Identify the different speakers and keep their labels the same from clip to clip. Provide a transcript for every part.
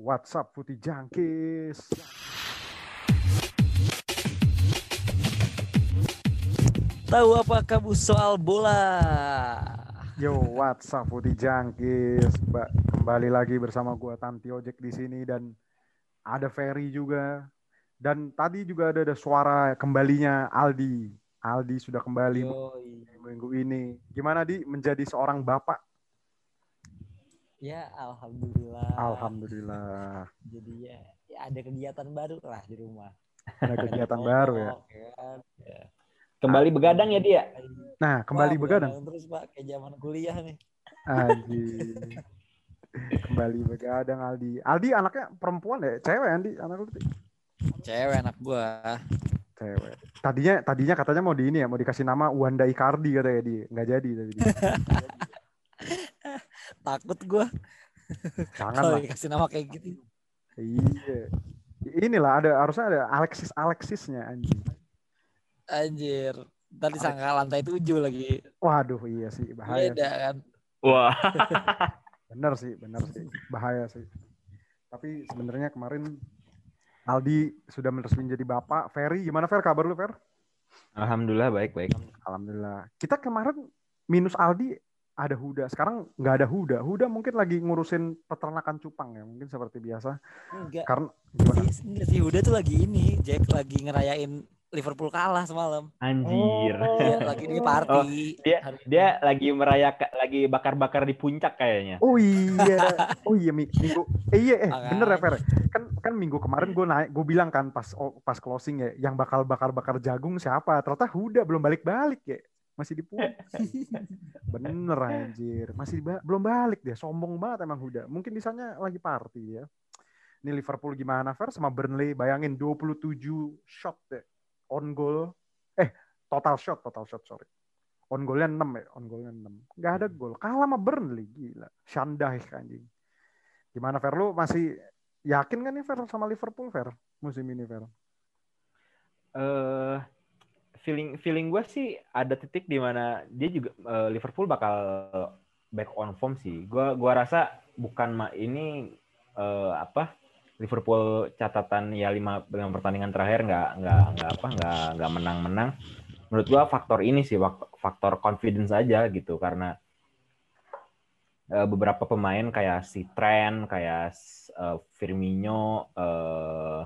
Speaker 1: WhatsApp Putih Jangkis.
Speaker 2: Tahu apa kamu soal bola?
Speaker 1: Yo, WhatsApp Putih Jangkis. Ba- Kembali lagi bersama gua Tanti Ojek di sini dan ada Ferry juga. Dan tadi juga ada, ada suara kembalinya Aldi. Aldi sudah kembali
Speaker 2: Yoi.
Speaker 1: minggu ini. Gimana di menjadi seorang bapak?
Speaker 2: Ya, alhamdulillah.
Speaker 1: Alhamdulillah.
Speaker 2: Jadi ya, ya ada kegiatan baru lah di rumah.
Speaker 1: Ada kegiatan baru ya.
Speaker 2: Kan? Ya.
Speaker 3: Kembali begadang ya dia.
Speaker 1: Nah, kembali
Speaker 2: Wah,
Speaker 1: begadang.
Speaker 2: terus Pak kayak zaman kuliah nih.
Speaker 1: Anjing. Kembali begadang Aldi. Aldi anaknya perempuan ya? Cewek Andi anak lu?
Speaker 2: Cewek anak gua.
Speaker 1: Cewek. Tadinya tadinya katanya mau di ini ya, mau dikasih nama Wanda Icardi katanya dia. Nggak jadi tapi dia.
Speaker 2: Takut gua
Speaker 1: Jangan lah.
Speaker 2: dikasih nama kayak gitu.
Speaker 1: Iya. Inilah ada harusnya ada Alexis Alexisnya anjing.
Speaker 2: Anjir. Tadi sangka lantai tujuh lagi.
Speaker 1: Waduh, iya sih bahaya.
Speaker 2: Beda kan.
Speaker 3: Wah.
Speaker 1: Bener sih, bener sih. Bahaya sih. Tapi sebenarnya kemarin Aldi sudah resmi jadi bapak. Ferry, gimana Fer? Kabar lu Fer?
Speaker 3: Alhamdulillah baik baik.
Speaker 1: Alhamdulillah. Kita kemarin minus Aldi ada Huda. Sekarang nggak ada Huda. Huda mungkin lagi ngurusin peternakan cupang ya. Mungkin seperti biasa.
Speaker 2: Enggak.
Speaker 1: Karena gimana?
Speaker 2: Si, enggak si Huda tuh lagi ini, Jack lagi ngerayain Liverpool kalah semalam.
Speaker 3: Anjir.
Speaker 1: Oh.
Speaker 2: Dia lagi di party.
Speaker 3: dia
Speaker 2: hari ini.
Speaker 3: dia lagi merayakan lagi bakar-bakar di puncak kayaknya.
Speaker 1: Oh iya, oh iya Mi- minggu, eh, iya eh bener ya Fer. Kan kan minggu kemarin gue naik, gue bilang kan pas oh, pas closing ya, yang bakal bakar bakar jagung siapa? Ternyata Huda belum balik balik ya, masih di bener anjir, masih ba- belum balik dia, sombong banget emang Huda. Mungkin di sana lagi party ya. Ini Liverpool gimana Fer sama Burnley? Bayangin 27 shot deh, on goal, eh total shot, total shot sorry. On goalnya 6 ya, on goalnya 6. Nggak ada gol. Kalah sama Burnley, gila. Shandai anjing. Gimana Fer? Lu masih yakin kan nih Fer sama Liverpool Fer? Musim ini Fer?
Speaker 3: Eh feeling feeling gue sih ada titik di mana dia juga eh, Liverpool bakal back on form sih. Gua gua rasa bukan ma ini eh, apa Liverpool catatan ya lima, lima pertandingan terakhir nggak nggak nggak apa nggak nggak menang menang. Menurut gua faktor ini sih faktor confidence aja gitu karena eh, beberapa pemain kayak si Trent kayak eh, Firmino eh,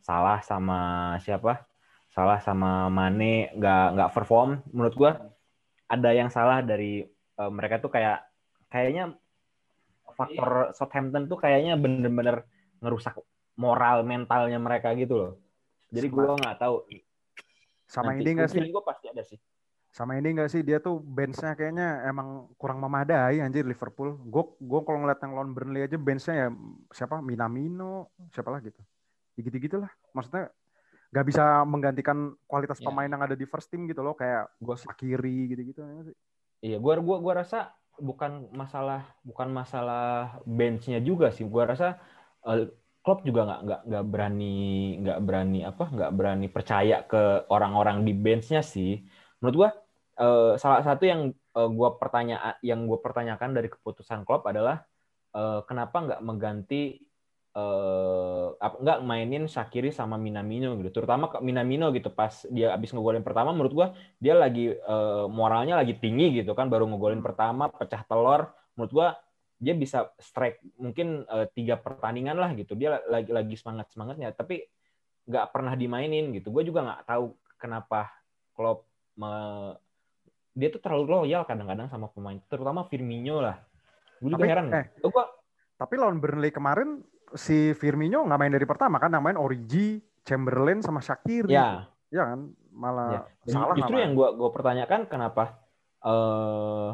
Speaker 3: Salah sama siapa? Salah sama Mane nggak nggak perform. Menurut gua ada yang salah dari eh, mereka tuh kayak kayaknya faktor Southampton tuh kayaknya bener-bener ngerusak moral mentalnya mereka gitu loh. Jadi gua nggak tahu.
Speaker 1: Sama
Speaker 3: Nanti
Speaker 1: ini enggak sih?
Speaker 3: gua pasti ada sih.
Speaker 1: Sama ini enggak sih? Dia tuh benchnya kayaknya emang kurang memadai anjir Liverpool. Gue gue kalau ngeliat yang lawan Burnley aja benchnya ya siapa? Minamino, siapa lah gitu. Gitu-gitu lah. Maksudnya nggak bisa menggantikan kualitas
Speaker 2: Ya.
Speaker 1: pemain yang ada di first team gitu loh kayak
Speaker 3: Gua
Speaker 1: Sakiri gitu-gitu ya.
Speaker 3: Iya, gua gua gua rasa bukan masalah bukan masalah benchnya juga sih. Gua rasa eh, Klopp juga nggak nggak nggak berani nggak berani apa nggak berani percaya ke orang-orang di benchnya sih. Menurut gua eh, salah satu yang eh, gua pertanyaan yang gua pertanyakan dari keputusan Klopp adalah eh, kenapa nggak mengganti eh apa- nggak mainin Shakiri sama Minamino gitu. Terutama ke Minamino gitu pas dia abis ngegolin pertama menurut gua dia lagi eh, moralnya lagi tinggi gitu kan baru ngegolin pertama pecah telur. Menurut gua dia bisa strike mungkin eh, tiga pertandingan lah gitu. Dia lagi lagi semangat semangatnya tapi nggak pernah dimainin gitu. Gue juga nggak tahu kenapa Klopp me- dia tuh terlalu loyal kadang-kadang sama pemain terutama Firmino lah. Gue juga heran.
Speaker 1: eh,
Speaker 3: Tuh gua
Speaker 1: Tapi lawan Burnley kemarin si Firmino nggak main dari pertama kan, yang main Origi, Chamberlain sama Shakiri.
Speaker 3: ya
Speaker 1: Ya kan, malah
Speaker 3: Ya.
Speaker 1: Salah
Speaker 3: justru yang gue gue pertanyakan kenapa eh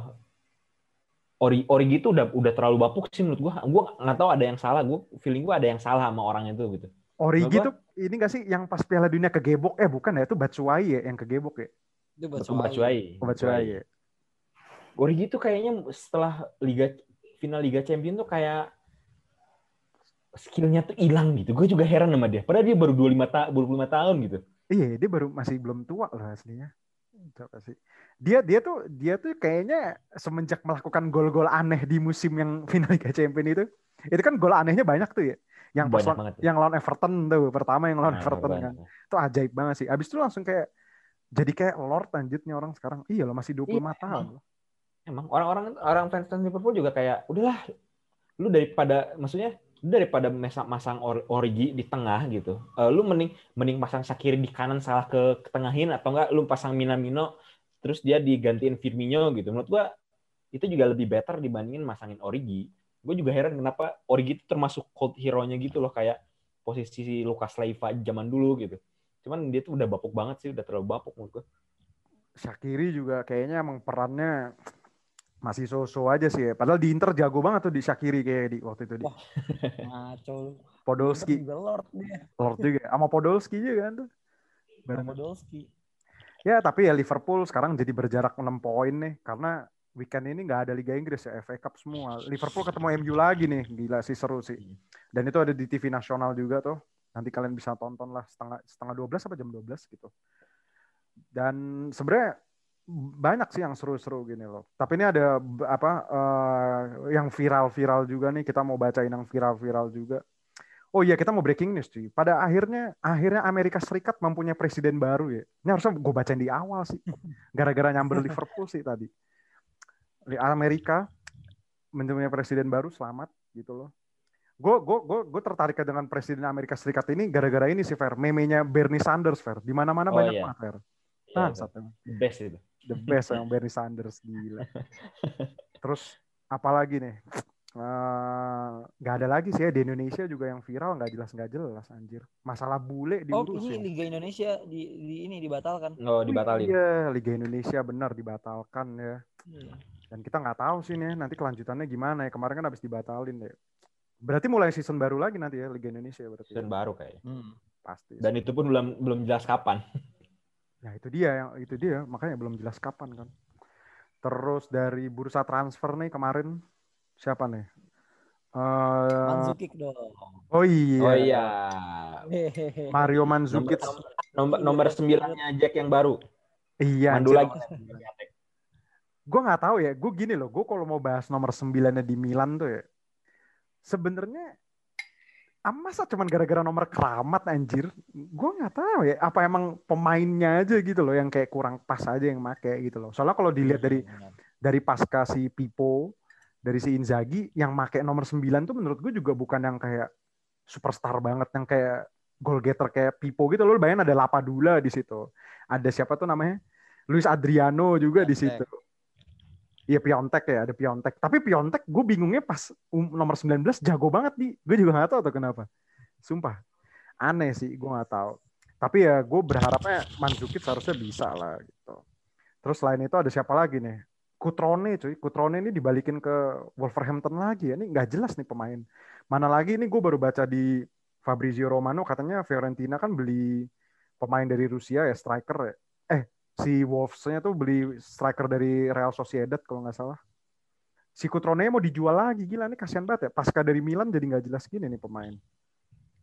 Speaker 3: Ori Origi itu udah udah terlalu bapuk sih menurut gue. Gue nggak tahu ada yang salah. Gue feeling gue ada yang salah sama orang itu gitu.
Speaker 1: Origi
Speaker 3: Kenapa?
Speaker 1: tuh ini gak sih yang pas Piala Dunia kegebok? Eh bukan ya, itu Batshuayi ya yang kegebok ya.
Speaker 2: Itu
Speaker 3: Batshuayi.
Speaker 1: Batshuayi ya.
Speaker 3: Origi itu kayaknya setelah liga final Liga Champion tuh kayak skillnya tuh hilang gitu. Gue juga heran sama dia. Padahal dia baru 25 ta 25 tahun gitu.
Speaker 1: Iya, dia baru masih belum tua lah aslinya. Coba sih. Dia dia tuh dia tuh kayaknya semenjak melakukan gol-gol aneh di musim yang final Liga Champions itu, itu kan gol anehnya banyak tuh ya. Yang pas lawan-
Speaker 3: banget.
Speaker 1: yang lawan Everton tuh, pertama yang lawan
Speaker 3: Nah,
Speaker 1: Everton
Speaker 3: banyak.
Speaker 1: kan. Itu ajaib banget sih. Abis itu langsung kayak jadi kayak Lord lanjutnya orang sekarang. Iya loh masih 25
Speaker 3: Iya,
Speaker 1: tahun.
Speaker 3: emang. Emang orang-orang orang fans Liverpool juga kayak udahlah lu daripada maksudnya daripada masa- masang or- Origi di tengah gitu. eh, lu mending mending pasang Shakiri di kanan salah ke ketengahin atau enggak lu pasang Minamino terus dia digantiin Firmino gitu. Menurut gua itu juga lebih better dibandingin masangin Origi. Gue juga heran kenapa Origi itu termasuk cult hero-nya gitu loh kayak posisi Lucas Leiva zaman dulu gitu. Cuman dia tuh udah bapuk banget sih, udah terlalu bapuk menurut gue.
Speaker 1: Shakiri juga kayaknya emang perannya masih so-so aja sih ya. Padahal di Inter jago banget tuh di Shakiri kayak di waktu itu di
Speaker 2: Wah. Ngaco.
Speaker 1: Podolski,
Speaker 2: juga Lord dia.
Speaker 1: Lord juga. Sama Podolski juga kan tuh. Bareng.
Speaker 2: Podolski.
Speaker 1: Ya tapi ya Liverpool sekarang jadi berjarak 6 poin nih karena weekend ini nggak ada Liga Inggris ya FA Cup semua. Liverpool ketemu MU lagi nih, gila sih seru sih. Dan itu ada di TV nasional juga tuh. Nanti kalian bisa tonton lah setengah setengah 12 apa jam 12 gitu. Dan sebenarnya banyak sih yang seru-seru gini loh. Tapi ini ada apa eh, yang viral-viral juga nih. Kita mau bacain yang viral-viral juga. Oh iya kita mau breaking news cuy. Pada akhirnya akhirnya Amerika Serikat mempunyai presiden baru ya. Ini harusnya gue bacain di awal sih. Gara-gara nyamber Liverpool sih tadi. Di Amerika mempunyai presiden baru selamat gitu loh. Gue gue gue gue tertarik dengan presiden Amerika Serikat ini gara-gara ini sih Fer. Memenya Bernie Sanders Fer. Di mana-mana
Speaker 3: Oh,
Speaker 1: banyak
Speaker 3: iya.
Speaker 1: banget Fer.
Speaker 3: Iya,
Speaker 1: Nah, satu
Speaker 3: best itu.
Speaker 1: The best yang Bernie Sanders gila. Terus apalagi nih? Eh, nggak ada lagi sih ya di Indonesia juga yang viral nggak jelas nggak jelas anjir. Masalah bule
Speaker 2: Oh,
Speaker 1: diurus
Speaker 2: ini Liga Indonesia di, di ini dibatalkan.
Speaker 3: Oh, dibatalin.
Speaker 1: Iya, Liga Indonesia benar dibatalkan ya.
Speaker 2: Iya.
Speaker 1: Dan kita nggak tahu sih nih nanti kelanjutannya gimana ya. Kemarin kan habis dibatalin deh. Berarti mulai season baru lagi nanti ya Liga Indonesia berarti.
Speaker 3: Season baru kayaknya.
Speaker 2: Hmm.
Speaker 1: Pasti.
Speaker 3: Dan itu pun belum belum jelas kapan.
Speaker 1: Ya itu dia yang itu dia makanya belum jelas kapan kan. Terus dari bursa transfer nih kemarin siapa nih? Eh,
Speaker 2: Manzukic dong.
Speaker 1: oh iya.
Speaker 3: Oh iya.
Speaker 1: Mario
Speaker 3: Nomor,
Speaker 1: Mandzukic.
Speaker 3: nomor, nomor sembilannya Jack yang baru.
Speaker 1: Iya.
Speaker 3: Mandu lagi.
Speaker 1: Gue nggak tahu ya. Gue gini loh. Gue kalau mau bahas nomor sembilannya di Milan tuh ya. Sebenarnya masa cuman gara-gara nomor keramat anjir? Gue nggak tahu ya. Apa emang pemainnya aja gitu loh yang kayak kurang pas aja yang make gitu loh. Soalnya kalau dilihat dari dari pasca si Pipo, dari si Inzaghi yang make nomor 9 tuh menurut gue juga bukan yang kayak superstar banget yang kayak goal getter kayak Pipo gitu loh. Bayangin ada Lapadula di situ. Ada siapa tuh namanya? Luis Adriano juga di situ. Iya Piontek ya, ada Piontek. Tapi Piontek gue bingungnya pas um- nomor 19 jago banget nih. Gue juga nggak tahu tuh kenapa. Sumpah. Aneh sih, gue nggak tahu. Tapi ya gue berharapnya Mandzukic seharusnya bisa lah gitu. Terus selain itu ada siapa lagi nih? Kutrone cuy. Kutrone ini dibalikin ke Wolverhampton lagi ya. Ini nggak jelas nih pemain. Mana lagi ini gue baru baca di Fabrizio Romano katanya Fiorentina kan beli pemain dari Rusia ya striker ya. Eh si Wolves-nya tuh beli striker dari Real Sociedad kalau nggak salah. Si Kutrone mau dijual lagi gila nih kasihan banget ya. Pasca dari Milan jadi nggak jelas gini nih pemain.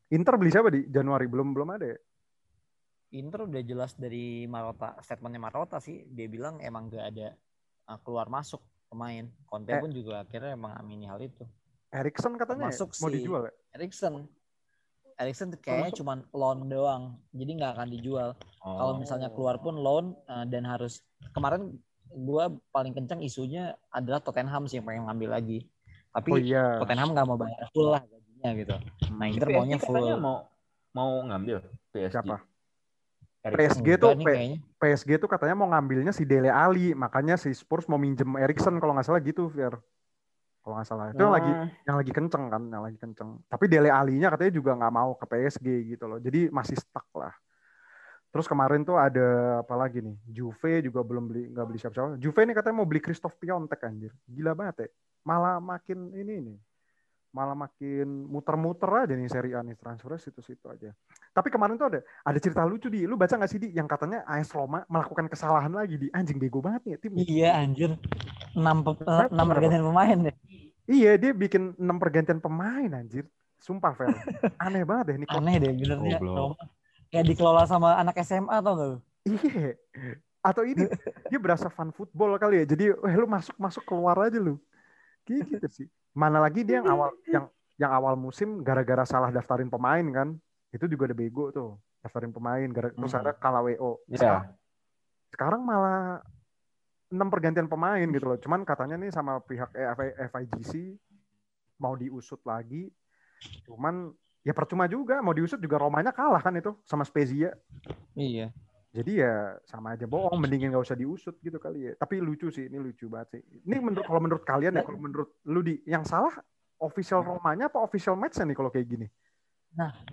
Speaker 1: Inter beli siapa di Januari belum belum ada ya?
Speaker 2: Inter udah jelas dari Marota, statementnya Marota sih, dia bilang emang gak ada uh, keluar masuk pemain. Conte
Speaker 1: Eh.
Speaker 2: pun juga akhirnya emang amini hal itu.
Speaker 1: Erikson katanya
Speaker 2: Termasuk
Speaker 1: mau
Speaker 2: si-
Speaker 1: dijual ya?
Speaker 2: Erikson, Erikson tuh kayaknya cuma loan doang, jadi nggak akan dijual.
Speaker 3: Oh.
Speaker 2: Kalau misalnya keluar pun loan uh, dan harus kemarin gua paling kencang isunya adalah Tottenham sih yang pengen ngambil lagi. Tapi
Speaker 1: Oh iya.
Speaker 2: Tottenham nggak mau bayar full lah gajinya gitu. Nah Inter
Speaker 3: PSG
Speaker 2: maunya full.
Speaker 3: katanya mau mau ngambil PSG.
Speaker 1: Siapa? PSG
Speaker 2: Enggak
Speaker 1: tuh
Speaker 2: nih
Speaker 1: P-
Speaker 2: kayaknya.
Speaker 1: PSG tuh katanya mau ngambilnya si Dele Ali, makanya si Spurs mau minjem Erikson kalau nggak salah gitu, Fier. Kalau nggak salah. Itu yang lagi yang lagi kenceng kan, yang lagi kenceng. Tapi Dele Alinya katanya juga nggak mau ke PSG gitu loh. Jadi masih stuck lah. Terus kemarin tuh ada apa lagi nih? Juve juga belum beli nggak beli siapa-siapa. Juve ini katanya mau beli Christoph Piontek anjir. Gila banget ya. Malah makin ini nih. Malah makin muter-muter aja nih seri A nih transfer situ-situ aja. Tapi kemarin tuh ada ada cerita lucu di. Lu baca nggak sih di yang katanya AS Roma melakukan kesalahan lagi di anjing bego banget nih tim.
Speaker 2: Iya anjir. 6 enam
Speaker 1: Kenapa?
Speaker 2: pergantian pemain deh.
Speaker 1: Iya dia bikin enam pergantian pemain anjir. Sumpah Fer. Aneh banget deh ini.
Speaker 2: Aneh deh benernya.
Speaker 3: Goblok.
Speaker 2: Roma. Kayak dikelola sama anak SMA atau enggak lu?
Speaker 1: Iya. Atau ini dia berasa fun football kali ya. Jadi, eh lu masuk masuk keluar aja lu. Kayak gitu sih. Mana lagi dia yang awal yang yang awal musim gara-gara salah daftarin pemain kan. Itu juga ada bego tuh. Daftarin pemain gara terus
Speaker 3: Hmm.
Speaker 1: ada kalah WO.
Speaker 3: Iya.
Speaker 1: Sekarang, sekarang malah enam pergantian pemain gitu loh. Cuman katanya nih sama pihak EFI FIGC mau diusut lagi. Cuman ya percuma juga mau diusut juga Romanya kalah kan itu sama Spezia.
Speaker 2: Iya.
Speaker 1: Jadi ya sama aja bohong, mendingin nggak usah diusut gitu kali ya. Tapi lucu sih, ini lucu banget sih. Ini menurut kalau menurut kalian ya, kalau menurut lu di yang salah official Romanya apa official match nih kalau kayak gini?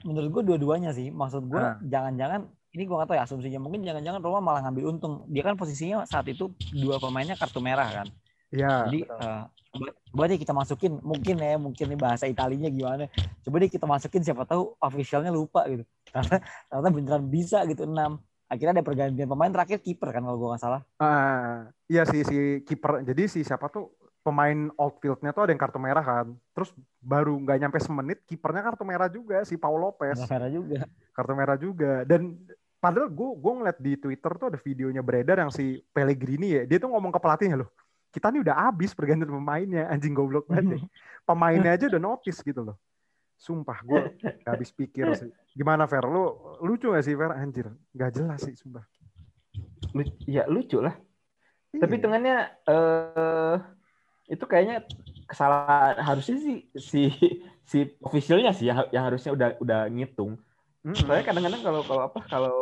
Speaker 2: Menurut gue dua-duanya sih. Maksud gue
Speaker 1: Ah.
Speaker 2: jangan-jangan ini gue gak tahu ya asumsinya mungkin jangan-jangan Roma malah ngambil untung. Dia kan posisinya saat itu dua pemainnya kartu merah kan.
Speaker 1: Iya.
Speaker 2: Jadi eh, coba, coba deh kita masukin mungkin ya mungkin nih bahasa Italinya gimana. Coba deh kita masukin siapa tahu officialnya lupa gitu. Karena ternyata beneran bisa gitu enam. Akhirnya ada pergantian pemain terakhir kiper kan kalau gue nggak salah.
Speaker 1: Ah, iya si si kiper. Jadi si siapa tuh pemain outfieldnya tuh ada yang kartu merah kan. Terus baru nggak nyampe semenit kipernya kartu merah juga si Paul Lopez.
Speaker 2: Nggak merah juga.
Speaker 1: kartu merah juga dan padahal gue gue ngeliat di Twitter tuh ada videonya beredar yang si Pellegrini ya dia tuh ngomong ke pelatihnya loh kita nih udah habis pergantian pemainnya anjing goblok banget ya. pemainnya aja udah notice gitu loh sumpah gue habis pikir sih gimana Fer lu lucu gak sih Fer anjir gak jelas sih sumpah
Speaker 3: Lu- Ya lucu lah.
Speaker 1: Iya.
Speaker 3: Tapi hitungannya eh itu kayaknya kesalahan harusnya sih si si officialnya sih yang, yang harusnya udah udah ngitung.
Speaker 1: Mm-mm.
Speaker 3: Soalnya kadang-kadang kalau kalau apa kalau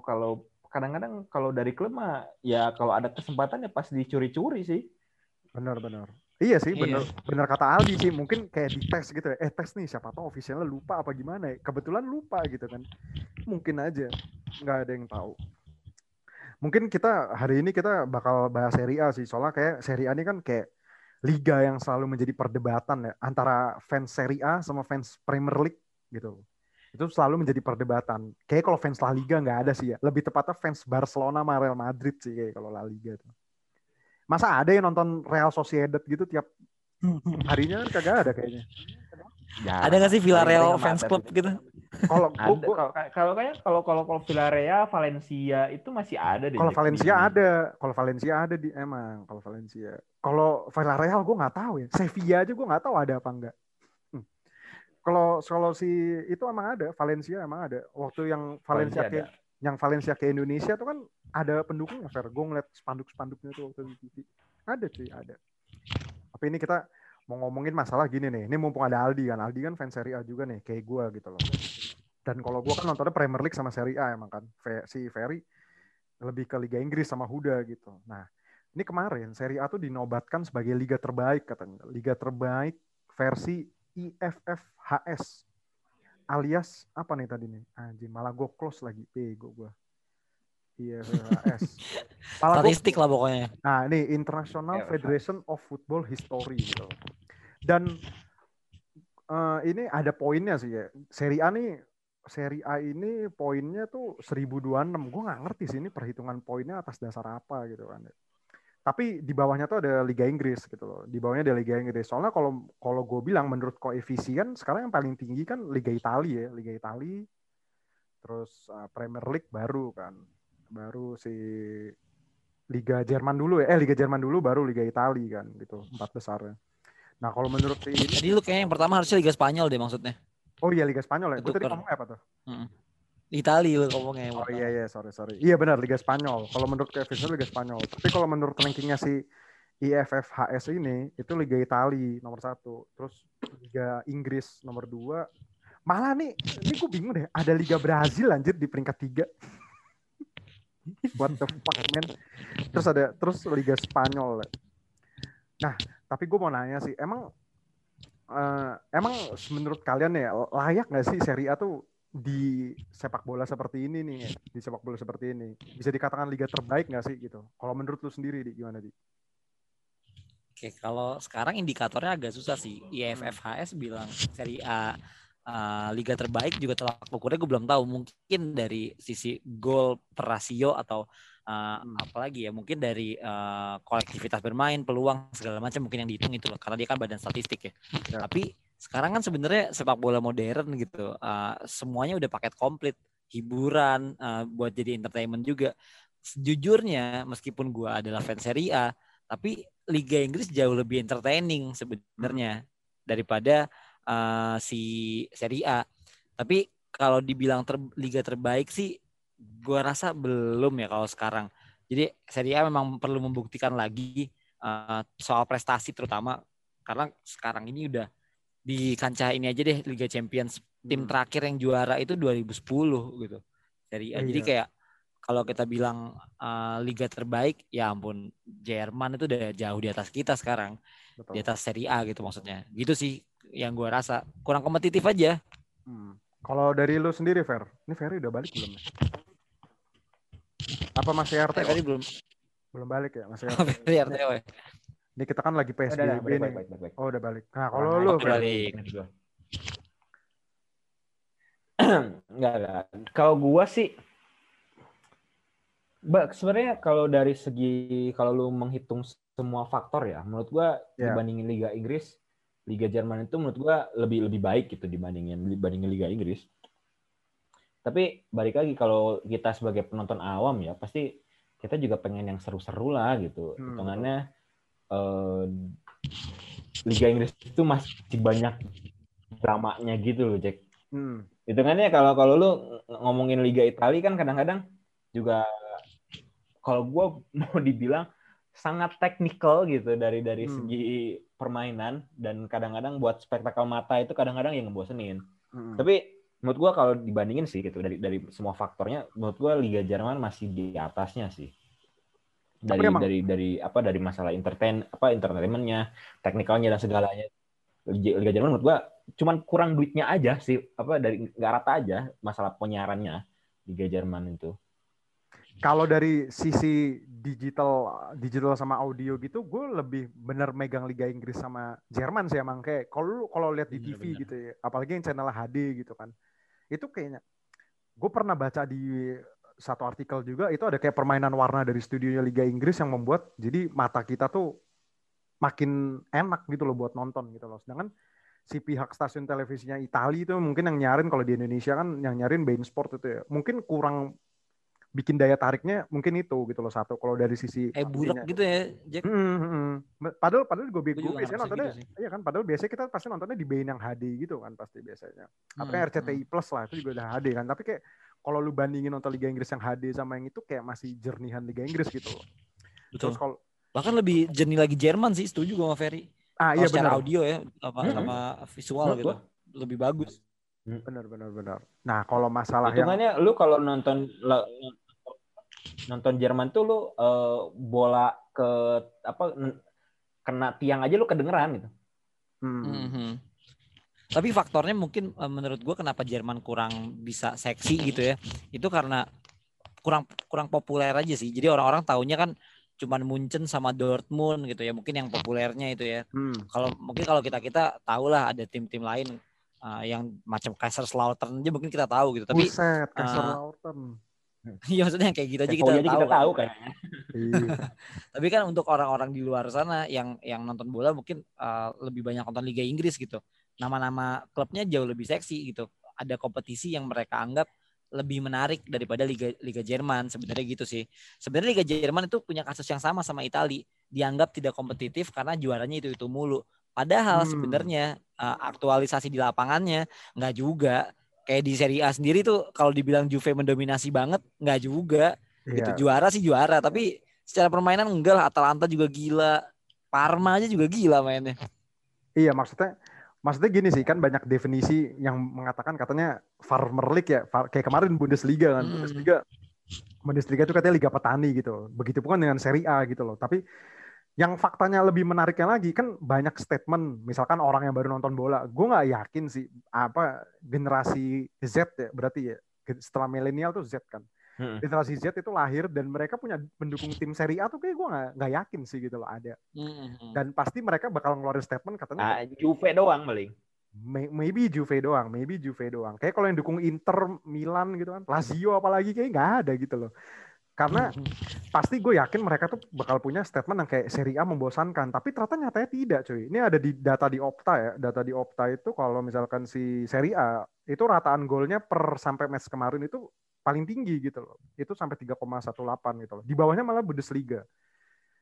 Speaker 3: kalau kadang-kadang kalau dari klub mah ya kalau ada kesempatan ya pas dicuri-curi sih.
Speaker 1: benar-benar iya sih
Speaker 2: Iya.
Speaker 1: benar benar kata Aldi sih mungkin kayak di tes gitu ya eh tes nih siapa tahu officialnya lupa apa gimana ya kebetulan lupa gitu kan. Mungkin aja nggak ada yang tahu mungkin kita hari ini kita bakal bahas Serie A sih soalnya kayak Serie A ini kan kayak liga yang selalu menjadi perdebatan ya antara fans Serie A sama fans Premier League gitu itu selalu menjadi perdebatan. Kayak kalau fans La Liga nggak ada sih ya lebih tepatnya fans Barcelona sama Real Madrid sih kayak kalau La Liga tuh masa ada yang nonton Real Sociedad gitu tiap harinya kan kagak ada kayaknya.
Speaker 3: Ya,
Speaker 2: Ada nggak sih Villarreal fans club
Speaker 3: sih.
Speaker 2: gitu?
Speaker 1: kalau
Speaker 3: Kalau kayak kalau kalau kalau Villarreal, Valencia itu masih ada deh.
Speaker 1: kalau
Speaker 3: di-
Speaker 1: Valencia
Speaker 3: di-
Speaker 1: ada. Kalau Valencia ada di emang kalau Valencia. Kalau Villarreal gue nggak tahu ya. Sevilla aja gue nggak tahu ada apa enggak Hmm. kalau kalau si itu emang ada. Valencia emang ada. Waktu yang Valencia,
Speaker 3: Valencia
Speaker 1: ke yang Valencia ke Indonesia tuh kan ada pendukungnya Fer. Gue ngeliat spanduk-spanduknya tuh waktu di TV ada cuy ada. Tapi ini kita mau ngomongin masalah gini nih. Ini mumpung ada Aldi kan. Aldi kan fans Serie A juga nih kayak gue gitu loh. Dan kalau gue kan nontonnya Premier League sama Serie A emang kan. Si Ferry lebih ke Liga Inggris sama Huda gitu. Nah, ini kemarin Serie A tuh dinobatkan sebagai liga terbaik katanya. Liga terbaik versi IFFHS. Alias apa nih tadi nih? Anjing, malah gue close lagi. Bego gue. IFFHS. Malah gua-
Speaker 2: Statistik lah pokoknya.
Speaker 1: Nah, ini International
Speaker 3: Ya,
Speaker 1: Federation of Football History gitu. Dan eh, ini ada poinnya sih ya. Seri A nih Seri A ini poinnya tuh 1026. Gue nggak ngerti sih ini perhitungan poinnya atas dasar apa gitu kan. Tapi di bawahnya tuh ada Liga Inggris gitu loh. Di bawahnya ada Liga Inggris. Soalnya kalau kalau gue bilang menurut koefisien sekarang yang paling tinggi kan Liga Italia ya, Liga Italia. Terus eh, Premier League baru kan. Baru si Liga Jerman dulu ya. Eh Liga Jerman dulu baru Liga Italia kan gitu. Empat besarnya. Nah, kalau menurut si ini
Speaker 2: Jadi lu kayaknya yang pertama harusnya Liga Spanyol deh maksudnya.
Speaker 1: Oh iya Liga Spanyol ya. Gue tadi ngomong apa tuh?
Speaker 2: Itali lu ngomongnya.
Speaker 1: Oh iya iya sorry sorry. Iya benar Liga Spanyol. Kalau menurut koefisien Liga Spanyol. Tapi kalau menurut rankingnya si IFFHS ini itu Liga Italia nomor satu. Terus Liga Inggris nomor dua. Malah nih, ini gue bingung deh. Ada Liga Brazil anjir di peringkat tiga. What the fuck man? Terus ada terus Liga Spanyol. Nah, tapi gue mau nanya sih, emang eh, emang menurut kalian ya layak nggak sih Serie A tuh di sepak bola seperti ini nih, di sepak bola seperti ini bisa dikatakan liga terbaik nggak sih gitu? Kalau menurut lu sendiri di gimana di?
Speaker 2: Oke, kalau sekarang indikatornya agak susah sih. IFFHS bilang Serie A uh, liga terbaik juga tolak ukurnya gue belum tahu. Mungkin dari sisi gol per rasio atau uh,
Speaker 1: Hmm.
Speaker 2: apalagi ya, mungkin dari uh, kolektivitas bermain, peluang segala macam mungkin yang dihitung itu loh. Karena dia kan badan statistik ya.
Speaker 1: Ya.
Speaker 2: Tapi sekarang kan sebenarnya sepak bola modern gitu, uh, semuanya udah paket komplit, hiburan uh, buat jadi entertainment juga. Sejujurnya meskipun gue adalah fans Serie A, tapi Liga Inggris jauh lebih entertaining sebenarnya daripada uh, si Serie A. Tapi kalau dibilang ter, liga terbaik sih, gue rasa belum ya kalau sekarang. Jadi Serie A memang perlu membuktikan lagi uh, soal prestasi terutama karena sekarang ini udah di kancah ini aja deh Liga Champions tim
Speaker 1: Hmm.
Speaker 2: terakhir yang juara itu 2010 gitu. Serie A. Jadi
Speaker 1: Iya.
Speaker 2: kayak kalau kita bilang uh, liga terbaik, ya ampun Jerman itu udah jauh di atas kita sekarang,
Speaker 1: Betul.
Speaker 2: di atas Serie A gitu maksudnya. Gitu sih yang gua rasa kurang kompetitif aja.
Speaker 1: Hmm. Kalau dari lu sendiri, Fer, ini Ferry udah balik belum? ya? Apa masih RT?
Speaker 2: Tadi belum
Speaker 1: Belum balik ya, masih RT.
Speaker 2: RTW.
Speaker 1: Ini kita kan lagi
Speaker 3: Udah, udah,
Speaker 1: PSBB
Speaker 3: baik,
Speaker 1: nih.
Speaker 3: baik, baik, baik.
Speaker 1: Oh, udah balik. Nah, kalau lu,
Speaker 2: balik.
Speaker 3: Enggak, enggak. Kalau gua sih Mbak, sebenarnya kalau dari segi kalau lu menghitung semua faktor ya, menurut gua
Speaker 1: Ya.
Speaker 3: dibandingin Liga Inggris, Liga Jerman itu menurut gua lebih lebih baik gitu dibandingin dibandingin Liga Inggris. Tapi balik lagi kalau kita sebagai penonton awam ya, pasti kita juga pengen yang seru-seru lah gitu.
Speaker 1: Hmm,
Speaker 3: Hitungannya eh, Liga Inggris itu masih banyak dramanya gitu loh, Jack
Speaker 1: hmm,
Speaker 3: hitungannya kalau kalau lu ngomongin Liga Italia kan kadang-kadang juga kalau gue mau dibilang sangat teknikal gitu dari dari
Speaker 1: Hmm.
Speaker 3: segi permainan dan kadang-kadang buat spektakel mata itu kadang-kadang yang ngebosenin.
Speaker 1: hmm.
Speaker 3: Tapi menurut gua kalau dibandingin sih gitu dari dari semua faktornya menurut gua Liga Jerman masih di atasnya sih. Dari
Speaker 1: emang-
Speaker 3: dari dari apa dari masalah entertain apa entertainmentnya, teknikalnya dan segalanya. Liga, Jerman menurut gua cuman kurang duitnya aja sih apa dari nggak rata aja masalah penyiarannya Liga Jerman itu.
Speaker 1: Kalau dari sisi digital digital sama audio gitu, gue lebih bener megang Liga Inggris sama Jerman sih emang kayak kalau kalau lihat di
Speaker 3: Bener,
Speaker 1: TV
Speaker 3: bener.
Speaker 1: gitu ya, apalagi yang channel HD gitu kan, itu kayaknya gue pernah baca di satu artikel juga itu ada kayak permainan warna dari studionya Liga Inggris yang membuat jadi mata kita tuh makin enak gitu loh buat nonton gitu loh. Sedangkan si pihak stasiun televisinya Italia itu mungkin yang nyarin kalau di Indonesia kan yang nyarin Bein Sport itu ya, mungkin kurang bikin daya tariknya mungkin itu gitu loh satu kalau dari sisi
Speaker 2: Eh
Speaker 1: ininya.
Speaker 2: gitu ya, Jack.
Speaker 1: Hmm, hmm, hmm. Padahal padahal gue, gue biasanya nontonnya
Speaker 2: gitu
Speaker 1: iya kan padahal biasanya kita pasti nontonnya di Bein yang HD gitu kan pasti biasanya. Atau
Speaker 2: Hmm,
Speaker 1: RCTI Plus lah itu juga udah HD kan. Tapi kayak kalau lu bandingin nonton Liga Inggris yang HD sama yang itu kayak masih jernihan Liga Inggris gitu loh.
Speaker 2: Betul.
Speaker 1: Terus kalau
Speaker 2: Bahkan lebih jernih lagi Jerman sih, setuju gue sama Ferry.
Speaker 1: ah iya
Speaker 2: secara
Speaker 1: benar.
Speaker 2: audio ya, apa
Speaker 3: Hmm.
Speaker 2: sama visual
Speaker 3: Menurut
Speaker 2: gitu.
Speaker 3: gua.
Speaker 2: Lebih bagus.
Speaker 1: Benar benar benar. Nah, kalau masalah yang
Speaker 3: Hitungannya lu kalau nonton nonton Jerman tuh lu eh, bola ke apa kena tiang aja lu kedengeran gitu.
Speaker 1: hmm,
Speaker 2: Mhm. Tapi faktornya mungkin eh, menurut gue kenapa Jerman kurang bisa seksi gitu ya, itu karena kurang kurang populer aja sih. Jadi orang-orang taunya kan cuman Munchen sama Dortmund gitu ya, mungkin yang populernya itu ya.
Speaker 1: hmm.
Speaker 2: Kalau mungkin kalau kita kita tahu lah ada tim-tim lain eh, yang macam Kaiserslautern aja mungkin kita tahu gitu. Tapi
Speaker 1: Buset,
Speaker 2: ah,
Speaker 1: Kaiserslautern.
Speaker 2: iya maksudnya kayak gitu aja
Speaker 3: Yang
Speaker 2: kita
Speaker 3: aja
Speaker 2: tahu.
Speaker 3: kita
Speaker 2: kan.
Speaker 3: tahu kayaknya.
Speaker 1: Iya.
Speaker 2: Tapi kan untuk orang-orang di luar sana yang yang nonton bola mungkin uh, lebih banyak nonton Liga Inggris gitu. Nama-nama klubnya jauh lebih seksi gitu. Ada kompetisi yang mereka anggap lebih menarik daripada Liga Liga Jerman sebenarnya gitu sih. Sebenarnya Liga Jerman itu punya kasus yang sama sama Italia. Dianggap tidak kompetitif karena juaranya itu itu mulu. Padahal
Speaker 1: Hmm.
Speaker 2: sebenarnya uh, aktualisasi di lapangannya nggak juga. Kayak di Serie A sendiri tuh kalau dibilang Juve mendominasi banget nggak juga gitu
Speaker 1: Iya.
Speaker 2: juara sih juara tapi secara permainan enggak lah Atalanta juga gila Parma aja juga gila mainnya
Speaker 1: Iya maksudnya maksudnya gini sih kan banyak definisi yang mengatakan katanya farmer league ya far- kayak kemarin Bundesliga kan.
Speaker 2: Hmm.
Speaker 1: Bundesliga Bundesliga itu katanya liga petani gitu begitu pun dengan Serie A gitu loh. Tapi yang faktanya lebih menariknya lagi kan banyak statement misalkan orang yang baru nonton bola. Gue nggak yakin sih apa generasi Z ya berarti ya. Setelah milenial tuh Z kan
Speaker 3: Hmm.
Speaker 1: generasi Z itu lahir dan mereka punya pendukung tim Serie A tuh kayak gue nggak nggak yakin sih gitu loh ada
Speaker 2: Hmm.
Speaker 1: dan pasti mereka bakal ngeluarin statement katanya
Speaker 3: Ah, Juve doang paling.
Speaker 1: May- maybe Juve doang, maybe Juve doang. Kayak kalau yang dukung Inter, Milan gitu kan, Lazio apalagi kayak nggak ada gitu loh. Karena pasti gue yakin mereka tuh bakal punya statement yang kayak Serie A membosankan, tapi ternyata nyatanya tidak, cuy. Ini ada di data di Opta ya, data di Opta itu kalau misalkan si Serie A itu rataan golnya per sampai match kemarin itu paling tinggi gitu loh. Itu sampai 3,18 gitu loh. Di bawahnya malah Bundesliga.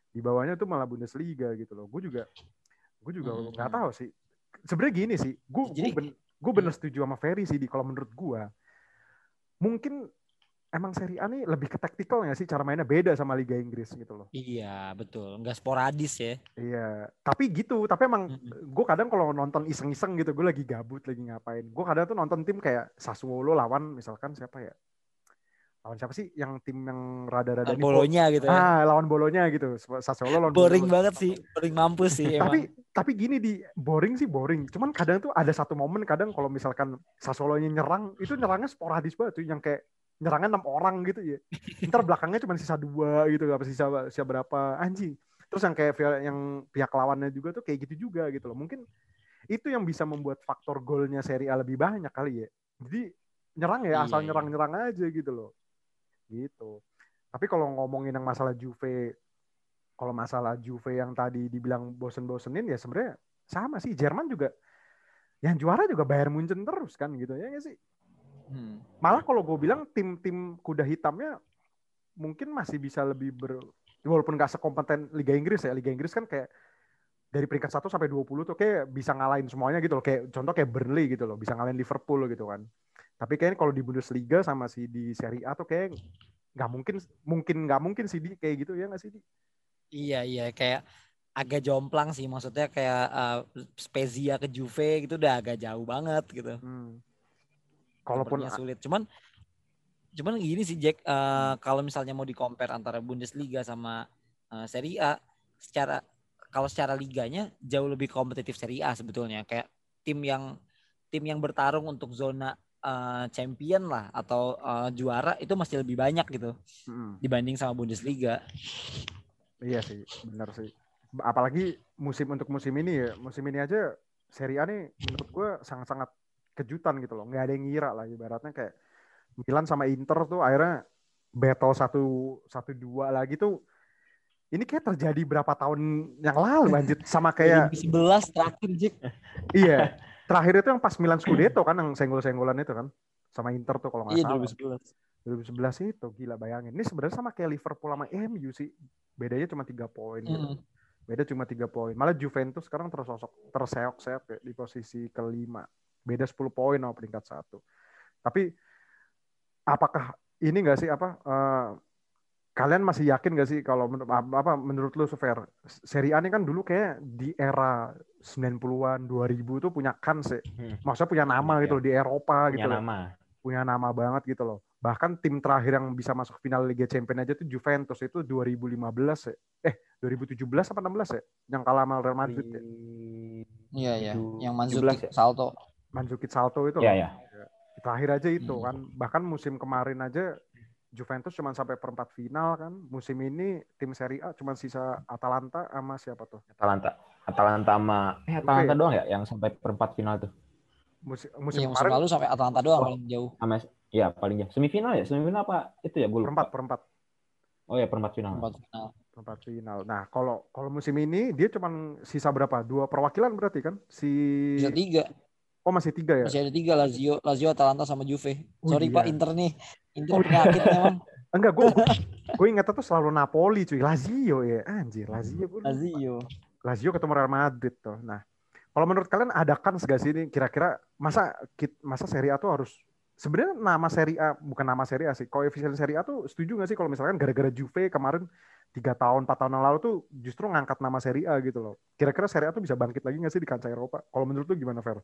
Speaker 1: Di bawahnya tuh malah Bundesliga gitu loh. Gue juga gue juga
Speaker 2: Hmm.
Speaker 1: nggak tahu sih sebenarnya gini sih, gue gue ben, gue bener setuju sama Ferry sih di kalau menurut gue mungkin emang Serie A nih lebih ke taktikal nggak sih cara mainnya beda sama Liga Inggris gitu loh.
Speaker 2: Iya betul, nggak sporadis ya.
Speaker 1: Iya, tapi gitu. Tapi emang
Speaker 2: Mm-mm.
Speaker 1: gue kadang kalau nonton iseng-iseng gitu, gue lagi gabut, lagi ngapain. Gue kadang tuh nonton tim kayak Sassuolo lawan misalkan siapa ya? Lawan siapa sih yang tim yang rada-rada ini-
Speaker 2: Bolonya gitu ya.
Speaker 1: Ah, lawan Bolonya gitu. Sassuolo lawan
Speaker 2: Boring
Speaker 1: Bolo.
Speaker 2: banget sih, boring mampus sih emang.
Speaker 1: Tapi tapi gini di boring sih boring. Cuman kadang tuh ada satu momen kadang kalau misalkan Sassuolo-nya nyerang, itu nyerangnya sporadis banget tuh yang kayak nyerangnya enam orang gitu ya. Ntar belakangnya cuma sisa dua gitu, apa sisa sisa berapa anjing. Terus yang kayak yang pihak lawannya juga tuh kayak gitu juga gitu loh. Mungkin itu yang bisa membuat faktor golnya Serie A lebih banyak kali ya. Jadi nyerang ya asal
Speaker 2: iya.
Speaker 1: nyerang-nyerang aja gitu loh. Gitu. Tapi kalau ngomongin yang masalah Juve kalau masalah Juve yang tadi dibilang bosen-bosenin ya sebenarnya sama sih. Jerman juga yang juara juga Bayern Munchen terus kan gitu ya nggak sih?
Speaker 2: Hmm.
Speaker 1: malah kalau gue bilang tim-tim kuda hitamnya mungkin masih bisa lebih ber walaupun nggak sekompeten Liga Inggris ya. Liga Inggris kan kayak dari peringkat 1 sampai 20 tuh kayak bisa ngalahin semuanya gitu loh. Kayak contoh kayak Burnley gitu loh bisa ngalahin Liverpool gitu kan tapi kayaknya kalau di Bundesliga sama si di Serie A tuh kayak nggak mungkin mungkin nggak mungkin sih di kayak gitu ya nggak sih di
Speaker 2: Iya iya kayak agak jomplang sih maksudnya kayak uh, Spezia ke Juve gitu udah agak jauh banget gitu.
Speaker 1: Hmm. Kalaupun
Speaker 2: Sepertinya sulit. Cuman cuman gini sih Jack, eh, kalau misalnya mau di compare antara Bundesliga sama eh, Serie A, secara kalau secara liganya jauh lebih kompetitif Serie A sebetulnya. Kayak tim yang tim yang bertarung untuk zona eh, champion lah atau eh, juara itu masih lebih banyak gitu
Speaker 1: Mm,
Speaker 2: dibanding sama Bundesliga.
Speaker 1: iya sih, benar sih. Apalagi musim untuk musim ini ya, musim ini aja Serie A nih menurut gue sangat-sangat kejutan gitu loh. Nggak ada yang ngira lah ibaratnya kayak Milan sama Inter tuh akhirnya battle satu satu dua lagi tuh ini kayak terjadi berapa tahun yang lalu anjir sama kayak
Speaker 2: 2011 terakhir Jack.
Speaker 1: iya terakhir itu yang pas Milan Scudetto kan yang senggol-senggolan itu kan. Sama Inter tuh kalau nggak
Speaker 2: Iya
Speaker 1: salah.
Speaker 2: 2011.
Speaker 1: 2011 itu gila bayangin. Ini sebenarnya sama kayak Liverpool sama MU sih. Bedanya cuma tiga poin gitu.
Speaker 2: Mm.
Speaker 1: beda cuma tiga poin. Malah Juventus sekarang tersosok terseok-seok kayak di posisi kelima. Beda 10 poin sama peringkat satu. Tapi apakah ini enggak sih apa eh, kalian masih yakin gak sih kalau menurut apa menurut lu Sofer Serie A ini kan dulu kayak di era 90-an 2000 tuh punya kans ya
Speaker 3: Hmm.
Speaker 1: maksudnya punya nama
Speaker 3: Iya.
Speaker 1: gitu loh di Eropa
Speaker 3: Punya
Speaker 1: gitu loh
Speaker 3: nama.
Speaker 1: punya nama banget gitu loh. Bahkan tim terakhir yang bisa masuk final Liga Champions aja tuh Juventus itu 2015 ya. Eh, 2017 apa 16 ya? Yang kalah sama Real Madrid ya.
Speaker 2: Iya iya, yang
Speaker 3: 17
Speaker 2: Manzukic
Speaker 3: ya?
Speaker 2: Salto.
Speaker 1: Manzukic Salto itu
Speaker 3: Iya,
Speaker 1: loh.
Speaker 3: ya.
Speaker 1: Terakhir aja itu
Speaker 2: Hmm.
Speaker 1: kan. Bahkan musim kemarin aja Juventus cuma sampai perempat final kan. Musim ini tim Serie A cuma sisa Atalanta sama siapa tuh?
Speaker 3: Atalanta. Atalanta sama eh Atalanta doang ya yang sampai perempat final tuh.
Speaker 1: Musim, musim
Speaker 2: Iya, musim
Speaker 1: kemarin
Speaker 2: lalu sampai Atalanta doang
Speaker 3: Oh.
Speaker 2: paling jauh.
Speaker 3: Sama ya paling ya. Semifinal ya? Semifinal apa? Itu ya gue lupa.
Speaker 1: perempat perempat
Speaker 3: Oh ya perempat final.
Speaker 2: Empat final.
Speaker 1: perempat final. Nah, kalau kalau musim ini dia cuma sisa berapa? Dua perwakilan berarti kan? Si
Speaker 2: Bisa tiga.
Speaker 1: Oh, masih tiga ya?
Speaker 2: Masih ada tiga Lazio, Lazio, Atalanta sama Juve.
Speaker 1: Oh,
Speaker 2: Sorry
Speaker 1: iya.
Speaker 2: Pak Inter nih. Inter
Speaker 1: Oh, iya.
Speaker 2: penyakit memang.
Speaker 1: Enggak, gue gue ingatnya tuh selalu Napoli cuy, Lazio ya, anjir Lazio gue.
Speaker 2: Lazio.
Speaker 1: Lazio ketemu Real Madrid tuh. Nah, kalau menurut kalian ada kans gak sih ini kira-kira masa kit- masa Serie A tuh harus sebenarnya nama Serie A bukan nama Serie A sih, koefisien Serie A tuh setuju gak sih kalau misalkan gara-gara Juve kemarin tiga tahun empat tahun yang lalu tuh justru ngangkat nama Serie A gitu loh. Kira-kira Serie A tuh bisa bangkit lagi gak sih di kancah Eropa? Kalau menurut lu gimana Fer?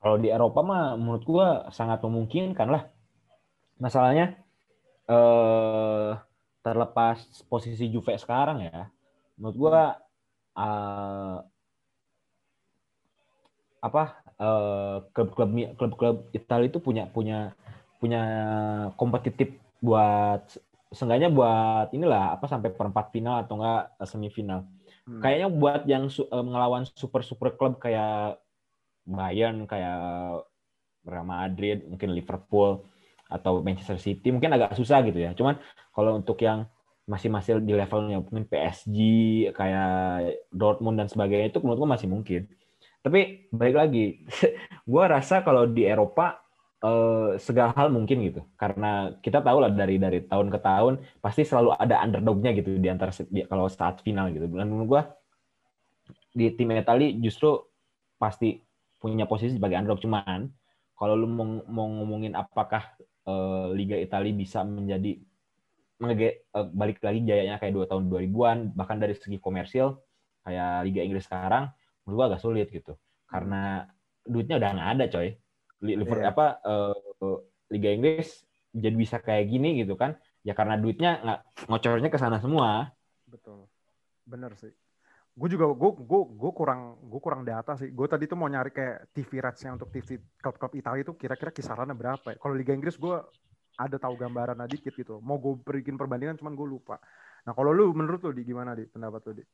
Speaker 3: Kalau di Eropa mah menurut gua sangat memungkinkan lah. Masalahnya eh terlepas posisi Juve sekarang ya, menurut gua eh, apa eh, klub-klub klub-klub Italia itu punya punya punya kompetitif buat seenggaknya buat inilah apa sampai perempat final atau enggak eh, semifinal.
Speaker 1: Hmm.
Speaker 3: Kayaknya buat yang su- eh, ngelawan super super klub kayak Bayern, kayak Real Madrid, mungkin Liverpool atau Manchester City mungkin agak susah gitu ya. Cuman kalau untuk yang masih-masih di levelnya mungkin PSG kayak Dortmund dan sebagainya itu menurut gua masih mungkin. Tapi balik lagi, gua rasa kalau di Eropa eh, segala hal mungkin gitu. Karena kita tahu lah dari dari tahun ke tahun pasti selalu ada underdognya gitu di antara di- kalau saat final gitu. Dan menurut gua di tim Italia justru pasti punya posisi sebagai underdog cuman kalau lu mau, mau ngomongin apakah uh, Liga Italia bisa menjadi menge, uh, balik lagi jayanya kayak dua tahun 2000-an bahkan dari segi komersil kayak Liga Inggris sekarang menurut gua agak sulit gitu. Karena duitnya udah nggak ada coy. Liverpool yeah. apa uh, Liga Inggris jadi bisa kayak gini gitu kan. Ya karena duitnya nggak ngocornya ke sana semua.
Speaker 1: Betul. Bener sih gue juga gue gue gue kurang gue kurang data sih gue tadi tuh mau nyari kayak TV ratsnya untuk TV klub-klub Italia itu kira-kira kisarannya berapa ya kalau Liga Inggris gue ada tahu gambaran dikit gitu mau gue bikin perbandingan cuman gue lupa nah kalau lu menurut lu di gimana di pendapat lu di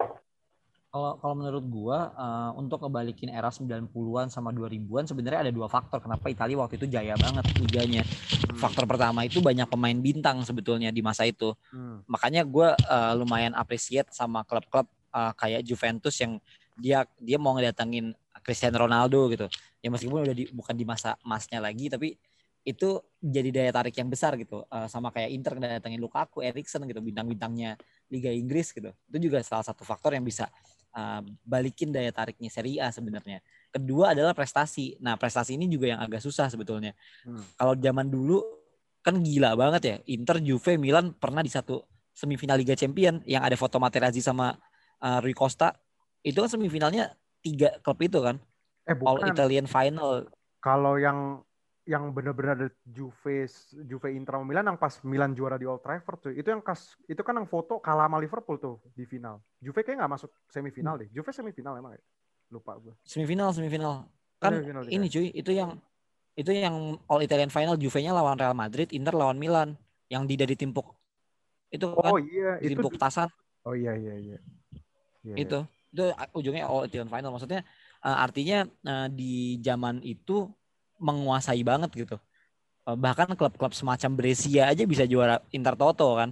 Speaker 2: kalau kalau menurut gua uh, untuk ngebalikin era 90-an sama 2000-an sebenarnya ada dua faktor kenapa Italia waktu itu jaya banget liganya. Hmm. Faktor pertama itu banyak pemain bintang sebetulnya di masa itu. Hmm. Makanya gua uh, lumayan appreciate sama klub-klub uh, kayak Juventus yang dia dia mau ngedatangin Cristiano Ronaldo gitu. Ya meskipun udah di, bukan di masa emasnya lagi tapi itu jadi daya tarik yang besar gitu. Uh, sama kayak Inter ngedatangin Lukaku, Erikson gitu bintang-bintangnya Liga Inggris gitu. Itu juga salah satu faktor yang bisa uh, balikin daya tariknya Serie A sebenarnya. Kedua adalah prestasi. Nah, prestasi ini juga yang agak susah sebetulnya. Hmm. Kalau zaman dulu kan gila banget ya. Inter, Juve, Milan pernah di satu semifinal Liga Champion yang ada foto Materazzi sama uh, Rui Costa. Itu kan semifinalnya tiga klub itu kan. Eh, bukan. All Italian final.
Speaker 1: Kalau yang yang benar-benar ada Juve Juve Inter Milan yang pas Milan juara di Old Trafford tuh. Itu yang kas itu kan yang foto kalah sama Liverpool tuh di final. Juve kayak nggak masuk semifinal deh. Juve semifinal emang ya? Lupa gue.
Speaker 2: Semifinal, semifinal. Kan semifinal ini cuy, itu yang itu yang All Italian Final Juve-nya lawan Real Madrid, Inter lawan Milan yang di dari timpuk. Itu
Speaker 1: oh, kan iya,
Speaker 2: di timpuk itu... tasan.
Speaker 1: Oh iya iya iya.
Speaker 2: Iya itu. Iya. Itu ujungnya All Italian Final maksudnya uh, artinya uh, di zaman itu menguasai banget gitu. Eh, bahkan klub-klub semacam Brescia aja bisa juara Intertoto kan.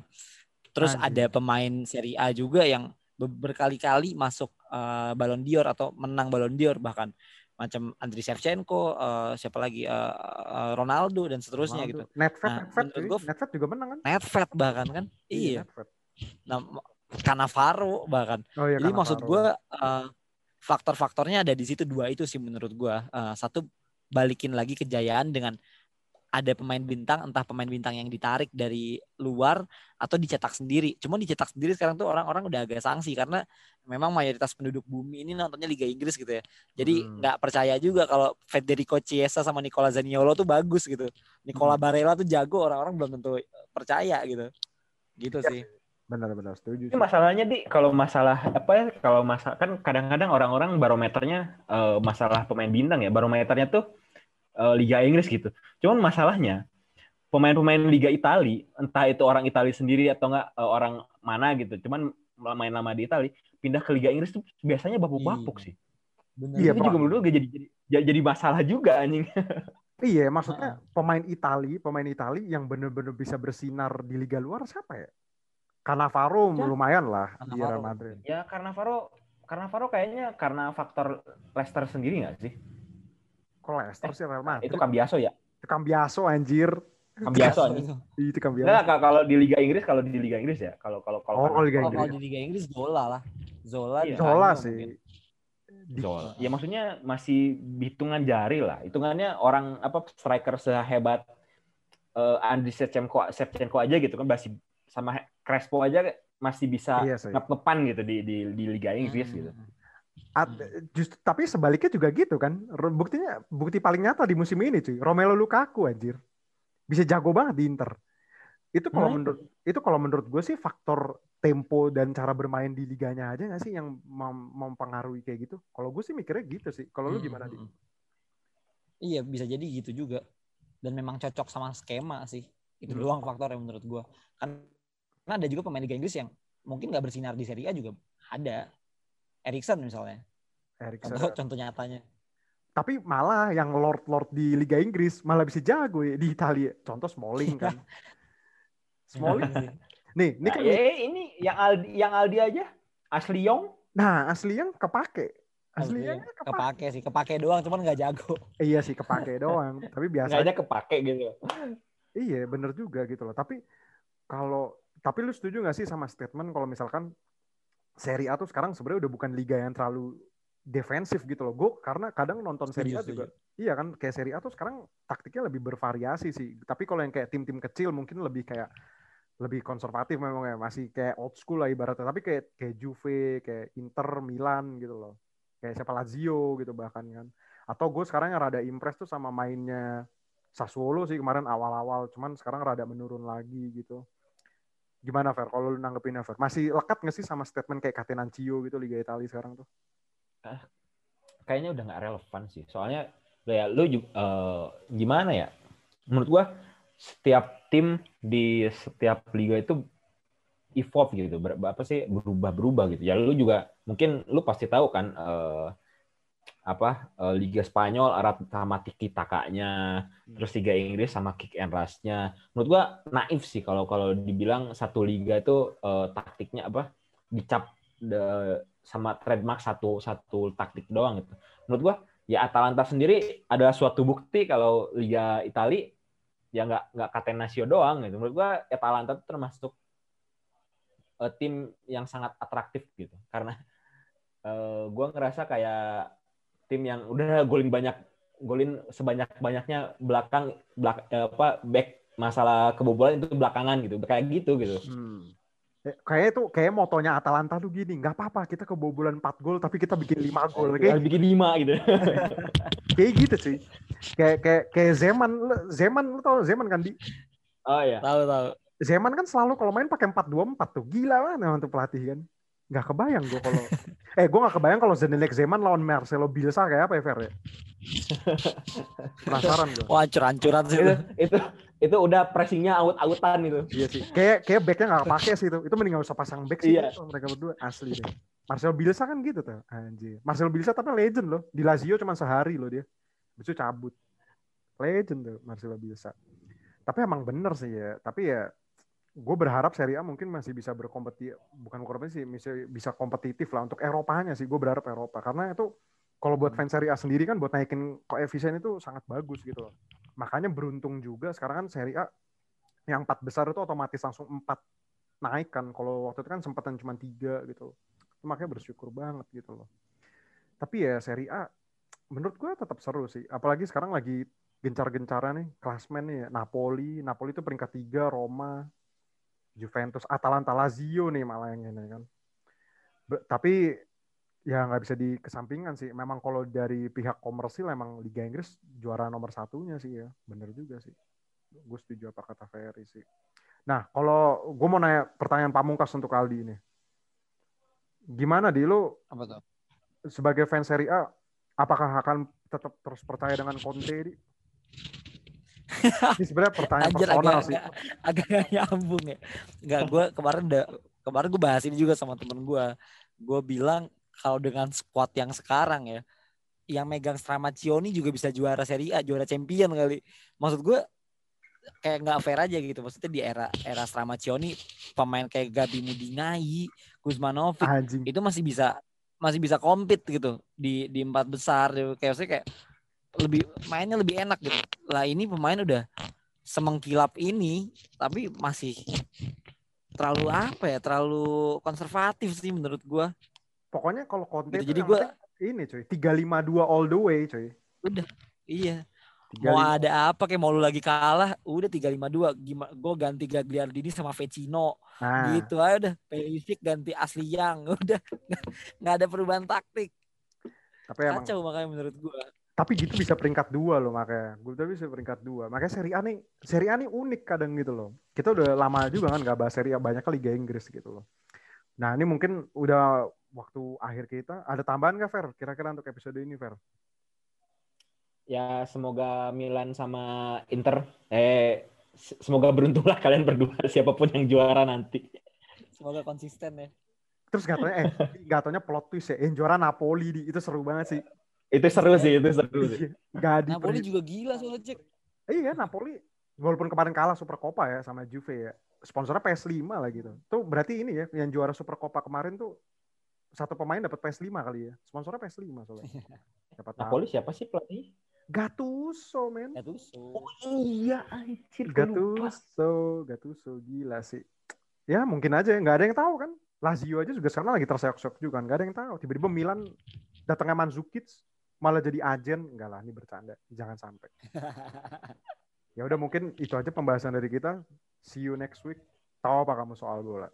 Speaker 2: Terus Anjir. ada pemain Serie A juga yang berkali-kali masuk uh, Ballon d'Or atau menang Ballon d'Or bahkan macam Andriy Shevchenko, uh, siapa lagi uh, uh, Ronaldo dan seterusnya Ronaldo. gitu.
Speaker 1: Netfet, nah, Netfet, Netfet juga menang kan?
Speaker 2: Netfet bahkan kan? Iya. iya. Nah, Cannavaro bahkan. Oh, iya, Jadi Cannavaro. maksud gue uh, faktor-faktornya ada di situ dua itu sih menurut gue. Uh, satu balikin lagi kejayaan dengan ada pemain bintang, entah pemain bintang yang ditarik dari luar atau dicetak sendiri. Cuma dicetak sendiri sekarang tuh orang-orang udah agak sanksi karena memang mayoritas penduduk bumi ini nontonnya Liga Inggris gitu ya. Jadi hmm. nggak hmm. percaya juga kalau Federico Chiesa sama Nicola Zaniolo tuh bagus gitu. Nicola hmm. Barella tuh jago, orang-orang belum tentu percaya gitu. Gitu ya. sih.
Speaker 1: Benar-benar setuju.
Speaker 3: Ini masalahnya di kalau masalah apa ya kalau masalah kan kadang-kadang orang-orang barometernya uh, masalah pemain bintang ya. Barometernya tuh uh, Liga Inggris gitu. Cuman masalahnya pemain-pemain Liga Italia, entah itu orang Italia sendiri atau enggak uh, orang mana gitu, cuman main lama di Italia, pindah ke Liga Inggris tuh biasanya bapuk-bapuk iya. sih. Bener. Iya, itu juga menurut gue jadi, jadi jadi masalah juga anjing.
Speaker 1: iya, maksudnya pemain Italia, pemain Italia yang benar-benar bisa bersinar di liga luar siapa ya? Cannavaro ya. lumayan lah Cannavaro. di Real Madrid.
Speaker 3: Ya Cannavaro Cannavaro kayaknya karena faktor Leicester sendiri nggak sih?
Speaker 1: Kok Leicester sih Real Madrid?
Speaker 3: Itu Cambiaso ya?
Speaker 1: Itu Cambiaso anjir.
Speaker 3: Cambiaso anjir.
Speaker 1: Itu Cambiaso.
Speaker 3: Nah, kalau di Liga Inggris, kalau di Liga Inggris ya, kalau kalau
Speaker 2: kalau oh, Liga Inggris. Kalau di Liga Inggris Zola lah. Zola.
Speaker 1: Iya. Zola sih.
Speaker 3: Zola. Ya maksudnya masih hitungan jari lah. Hitungannya orang apa striker sehebat uh, Andriy Shevchenko, Shevchenko aja gitu kan masih sama Crespo aja masih bisa iya, ngepan gitu di, di di Liga Inggris hmm. gitu.
Speaker 1: At, hmm. just, tapi sebaliknya juga gitu kan. Buktinya bukti paling nyata di musim ini cuy. Romelu Lukaku anjir. Bisa jago banget di Inter. Itu kalau hmm. menurut itu kalau menurut gue sih faktor tempo dan cara bermain di liganya aja gak sih yang mem mempengaruhi kayak gitu. Kalau gue sih mikirnya gitu sih. Kalau lu gimana, Di?
Speaker 2: Hmm, iya, bisa jadi gitu juga. Dan memang cocok sama skema sih. Itu hmm. doang faktor yang menurut gue. Kan karena ada juga pemain Liga Inggris yang mungkin gak bersinar di Serie A juga ada Erikson misalnya. Erikson. Contoh, contoh nyatanya.
Speaker 1: Tapi malah yang lord-lord di Liga Inggris malah bisa jago ya di Italia. Contoh Smalling kan.
Speaker 3: Smalling. nih, ini kan nah, eh, ini yang Aldi yang Aldi aja Asli Young.
Speaker 1: Nah, Asli Young kepake.
Speaker 2: Asli Young kepake. kepake sih, kepake doang cuman nggak jago.
Speaker 1: iya sih, kepake doang. Tapi biasa
Speaker 3: aja kepake gitu.
Speaker 1: iya, bener juga gitu loh. Tapi kalau tapi lu setuju gak sih sama statement kalau misalkan Serie A tuh sekarang sebenarnya udah bukan liga yang terlalu defensif gitu loh. Gue karena kadang nonton Serie A juga, iya kan kayak Serie A tuh sekarang taktiknya lebih bervariasi sih. Tapi kalau yang kayak tim-tim kecil mungkin lebih kayak lebih konservatif memang ya, masih kayak old school lah ibaratnya. Tapi kayak kayak Juve, kayak Inter, Milan gitu loh. Kayak siapa Lazio gitu bahkan kan. Atau gue sekarang yang rada impress tuh sama mainnya Sassuolo sih kemarin awal-awal, cuman sekarang rada menurun lagi gitu. Gimana Fer? Kalau lu nanggepinnya Fer? Masih lekat nggak sih sama statement kayak Catenaccio gitu Liga Italia sekarang tuh?
Speaker 3: kayaknya udah nggak relevan sih. Soalnya ya lu eh, gimana ya? Menurut gua setiap tim di setiap liga itu evolve gitu, ber, apa sih berubah-berubah gitu. Ya lu juga mungkin lu pasti tahu kan eh, apa eh, Liga Spanyol Arab sama tiki takanya, terus Liga Inggris sama kick and rush-nya. Menurut gua naif sih kalau kalau dibilang satu liga itu eh, taktiknya apa dicap de- sama trademark satu satu taktik doang gitu. Menurut gua ya Atalanta sendiri adalah suatu bukti kalau Liga Italia ya nggak nggak Catenaccio doang gitu. Menurut gua Atalanta itu termasuk eh, tim yang sangat atraktif gitu. Karena eh, gua ngerasa kayak tim yang udah golin banyak golin sebanyak-banyaknya belakang belak, eh, apa back masalah kebobolan itu belakangan gitu. Kayak gitu gitu.
Speaker 1: Hmm. Eh, Kayak itu kayak motonya Atalanta tuh gini, nggak apa-apa kita kebobolan 4 gol tapi kita bikin 5 gol.
Speaker 3: Harus
Speaker 1: Kayak,
Speaker 3: bikin lima gitu.
Speaker 1: kayak gitu sih. Kayak kayak kayak Zeman, Zeman lu tau Zeman kan di
Speaker 3: Oh ya.
Speaker 2: Tahu tahu.
Speaker 1: Zeman kan selalu kalau main pakai 4-2-4 tuh. Gila banget memang tuh pelatih kan. Nggak kebayang gue kalau eh gue nggak kebayang kalau Zdenek Zeman lawan Marcelo Bielsa kayak apa ya Fer ya? Penasaran gue.
Speaker 2: Wah, hancur-hancuran sih
Speaker 3: itu
Speaker 2: itu.
Speaker 3: itu itu udah pressingnya out-outan gitu.
Speaker 1: Iya sih. Kayak kayak backnya nggak pakai sih itu. Itu mending nggak usah pasang back sih
Speaker 3: Iya.
Speaker 1: itu, mereka berdua asli deh. Marcelo Bielsa kan gitu tuh. Anjir. Marcelo Bielsa tapi legend loh. Di Lazio cuma sehari loh dia. Itu cabut. Legend tuh Marcelo Bielsa. Tapi emang bener sih ya. Tapi ya gue berharap Serie A mungkin masih bisa berkompetisi bukan berkompetisi bisa bisa kompetitif lah untuk Eropanya sih gue berharap Eropa. Karena itu kalau buat fans Serie A sendiri kan buat naikin koefisien itu sangat bagus gitu loh. Makanya beruntung juga sekarang kan Serie A yang empat besar itu otomatis langsung empat naik kan. Kalau waktu itu kan sempatan cuma tiga gitu. Itu makanya bersyukur banget gitu loh. Tapi ya Serie A menurut gue tetap seru sih. Apalagi sekarang lagi gencar-gencaran nih klasmen nih ya. Napoli Napoli itu peringkat tiga Roma Juventus Atalanta Lazio nih malah yang ini kan. Be- tapi ya nggak bisa dikesampingkan sih. Memang kalau dari pihak komersil emang Liga Inggris juara nomor satunya sih ya. Bener juga sih. Gue setuju apa kata Ferry sih. Nah kalau gue mau nanya pertanyaan pamungkas untuk Aldi ini. Gimana di? Lu
Speaker 2: Apa tuh?
Speaker 1: sebagai fans Serie A apakah akan tetap terus percaya dengan Conte di? Ini sebenarnya pertanyaan
Speaker 2: Anjir
Speaker 1: personal
Speaker 2: agak,
Speaker 1: sih
Speaker 2: agak, agak nyambung ya. Enggak, gue kemarin udah kemarin gue bahas ini juga sama temen gue. Gue bilang kalau dengan squad yang sekarang ya, yang megang Stramaccioni juga bisa juara Serie A, juara champion kali. Maksud gue kayak nggak fair aja gitu. Maksudnya di era era Stramaccioni pemain kayak Gabi Mudinai, Kuzmanovic
Speaker 1: anjing
Speaker 2: itu masih bisa masih bisa compete gitu di di empat besar kayak maksudnya kayak lebih mainnya lebih enak gitu. Lah ini pemain udah semengkilap ini tapi masih terlalu apa ya terlalu konservatif sih menurut gua.
Speaker 1: Pokoknya kalau Conte
Speaker 2: Gitu,
Speaker 1: itu
Speaker 2: jadi gua-
Speaker 1: ini cuy 352 all the way cuy.
Speaker 2: Iya.
Speaker 1: 35
Speaker 2: mau ada apa kayak mau lu lagi kalah udah 352 gimana gue ganti Gagliardini sama Vecino.
Speaker 1: Nah.
Speaker 2: Gitu aja udah Pulisic ganti Asli Yang udah. Nggak ada perubahan taktik.
Speaker 1: Tapi emang
Speaker 2: kacau makanya menurut gua
Speaker 1: tapi gitu bisa peringkat dua loh makanya gue tapi bisa peringkat dua. Makanya Serie A nih Serie A nih unik kadang gitu loh. Kita udah lama juga kan gak bahas Serie A banyak kali Liga Inggris gitu loh. Nah ini mungkin udah waktu akhir kita. Ada tambahan gak Fer? Kira-kira untuk episode ini Fer?
Speaker 3: Ya semoga Milan sama Inter eh semoga beruntunglah kalian berdua siapa pun yang juara nanti.
Speaker 2: semoga konsisten ya.
Speaker 1: Terus gak taunya eh gak taunya plot twist ya yang juara Napoli di itu seru banget sih
Speaker 3: Itu seru sih, itu seru sih.
Speaker 1: gak
Speaker 2: Napoli juga gila soalnya cek.
Speaker 1: Iya Napoli walaupun kemarin kalah Super Copa ya sama Juve ya sponsornya PS5 lah gitu. Tuh berarti ini ya yang juara Super Copa kemarin tuh satu pemain dapat PS5 kali ya. Sponsornya PS5 soalnya. Tahu.
Speaker 3: Napoli siapa sih pelatih?
Speaker 1: Gattuso men.
Speaker 2: Ya tuh so.
Speaker 3: iya anjir.
Speaker 1: Gattuso Gattuso gila sih. Ya mungkin aja nggak ada yang tahu kan. Lazio aja juga sekarang lagi terseok-seok juga kan nggak ada yang tahu. Tiba-tiba Milan datangnya Mandzukic malah jadi agen. Enggak lah ini bercanda. Jangan sampai. Ya udah mungkin itu aja pembahasan dari kita. See you next week. Tahu apa kamu soal bola